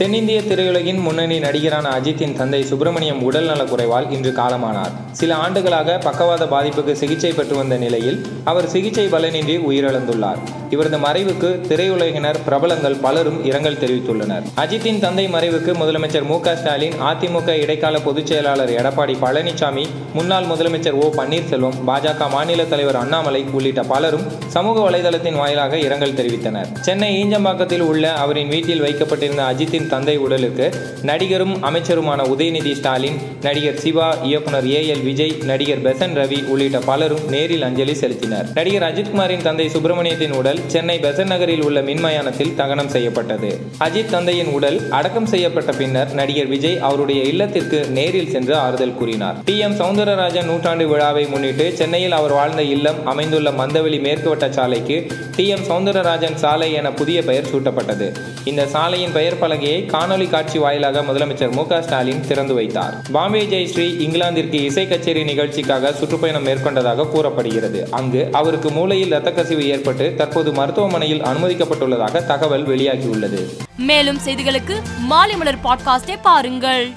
தென்னிந்திய திரையுலகின் முன்னணி நடிகரான அஜித்தின் தந்தை சுப்பிரமணியம் உடல் நலக்குறைவால் இன்று காலமானார். சில ஆண்டுகளாக பக்கவாத பாதிப்புக்கு சிகிச்சை பெற்று வந்த நிலையில் அவர் சிகிச்சை பலனின்றி உயிரிழந்துள்ளார். இவரது மறைவுக்கு திரையுலகினர் பிரபலங்கள் பலரும் இரங்கல் தெரிவித்துள்ளனர். அஜித்தின் தந்தை மறைவுக்கு முதலமைச்சர் மு ஸ்டாலின் அதிமுக இடைக்கால பொதுச் செயலாளர் எடப்பாடி பழனிசாமி முன்னாள் முதலமைச்சர் ஓ பன்னீர்செல்வம் பாஜக மாநில தலைவர் அண்ணாமலை உள்ளிட்ட பலரும் சமூக வலைதளத்தின் வாயிலாக இரங்கல் தெரிவித்தனர். சென்னை ஈஞ்சம்பாக்கத்தில் உள்ள அவரின் வீட்டில் வைக்கப்பட்டிருந்த அஜித்தின் தந்தை உடலுக்கு நடிகரும் அமைச்சருமான உதயநிதி ஸ்டாலின் நடிகர் சிவா இயக்குனர் ஏ எல் விஜய் நடிகர் பெசன் ரவி உள்ளிட்ட பலரும் நேரில் அஞ்சலி செலுத்தினர். நடிகர் அஜித்குமாரின் தந்தை சுப்பிரமணியத்தின் உடல் சென்னை பெசன் நகரில் உள்ள மின்மயானத்தில் தகனம் செய்யப்பட்டது. அஜித் தந்தையின் உடல் அடக்கம் செய்யப்பட்ட பின்னர் நடிகர் விஜய் அவருடைய இல்லத்திற்கு நேரில் சென்று ஆறுதல் கூறினார். D M. சவுந்தரராஜன் நூற்றாண்டு விழாவை முன்னிட்டு சென்னையில் அவர் வாழ்ந்த இல்லம் அமைந்துள்ள மந்தவெளி மேற்கு வட்ட சாலைக்கு டி எம். சவுந்தரராஜன் சாலை என புதிய பெயர் சூட்டப்பட்டது. இந்த சாலையின் பெயர் பலகையை காணொலி காட்சி வாயிலாக முதலமைச்சர் மு ஸ்டாலின் திறந்து வைத்தார். பாம்பே ஜெயஸ்ரீ இங்கிலாந்திற்கு இசை கச்சேரி நிகழ்ச்சிக்காக சுற்றுப்பயணம் மேற்கொண்டதாக கூறப்படுகிறது. அங்கு அவருக்கு மூளையில் இரத்த கசிவு ஏற்பட்டு தற்போது மருத்துவமனையில் அனுமதிக்கப்பட்டுள்ளதாக தகவல் வெளியாகியுள்ளது. மேலும் செய்திகளுக்கு மாலை மலர் பாட்காஸ்டை பாருங்கள்.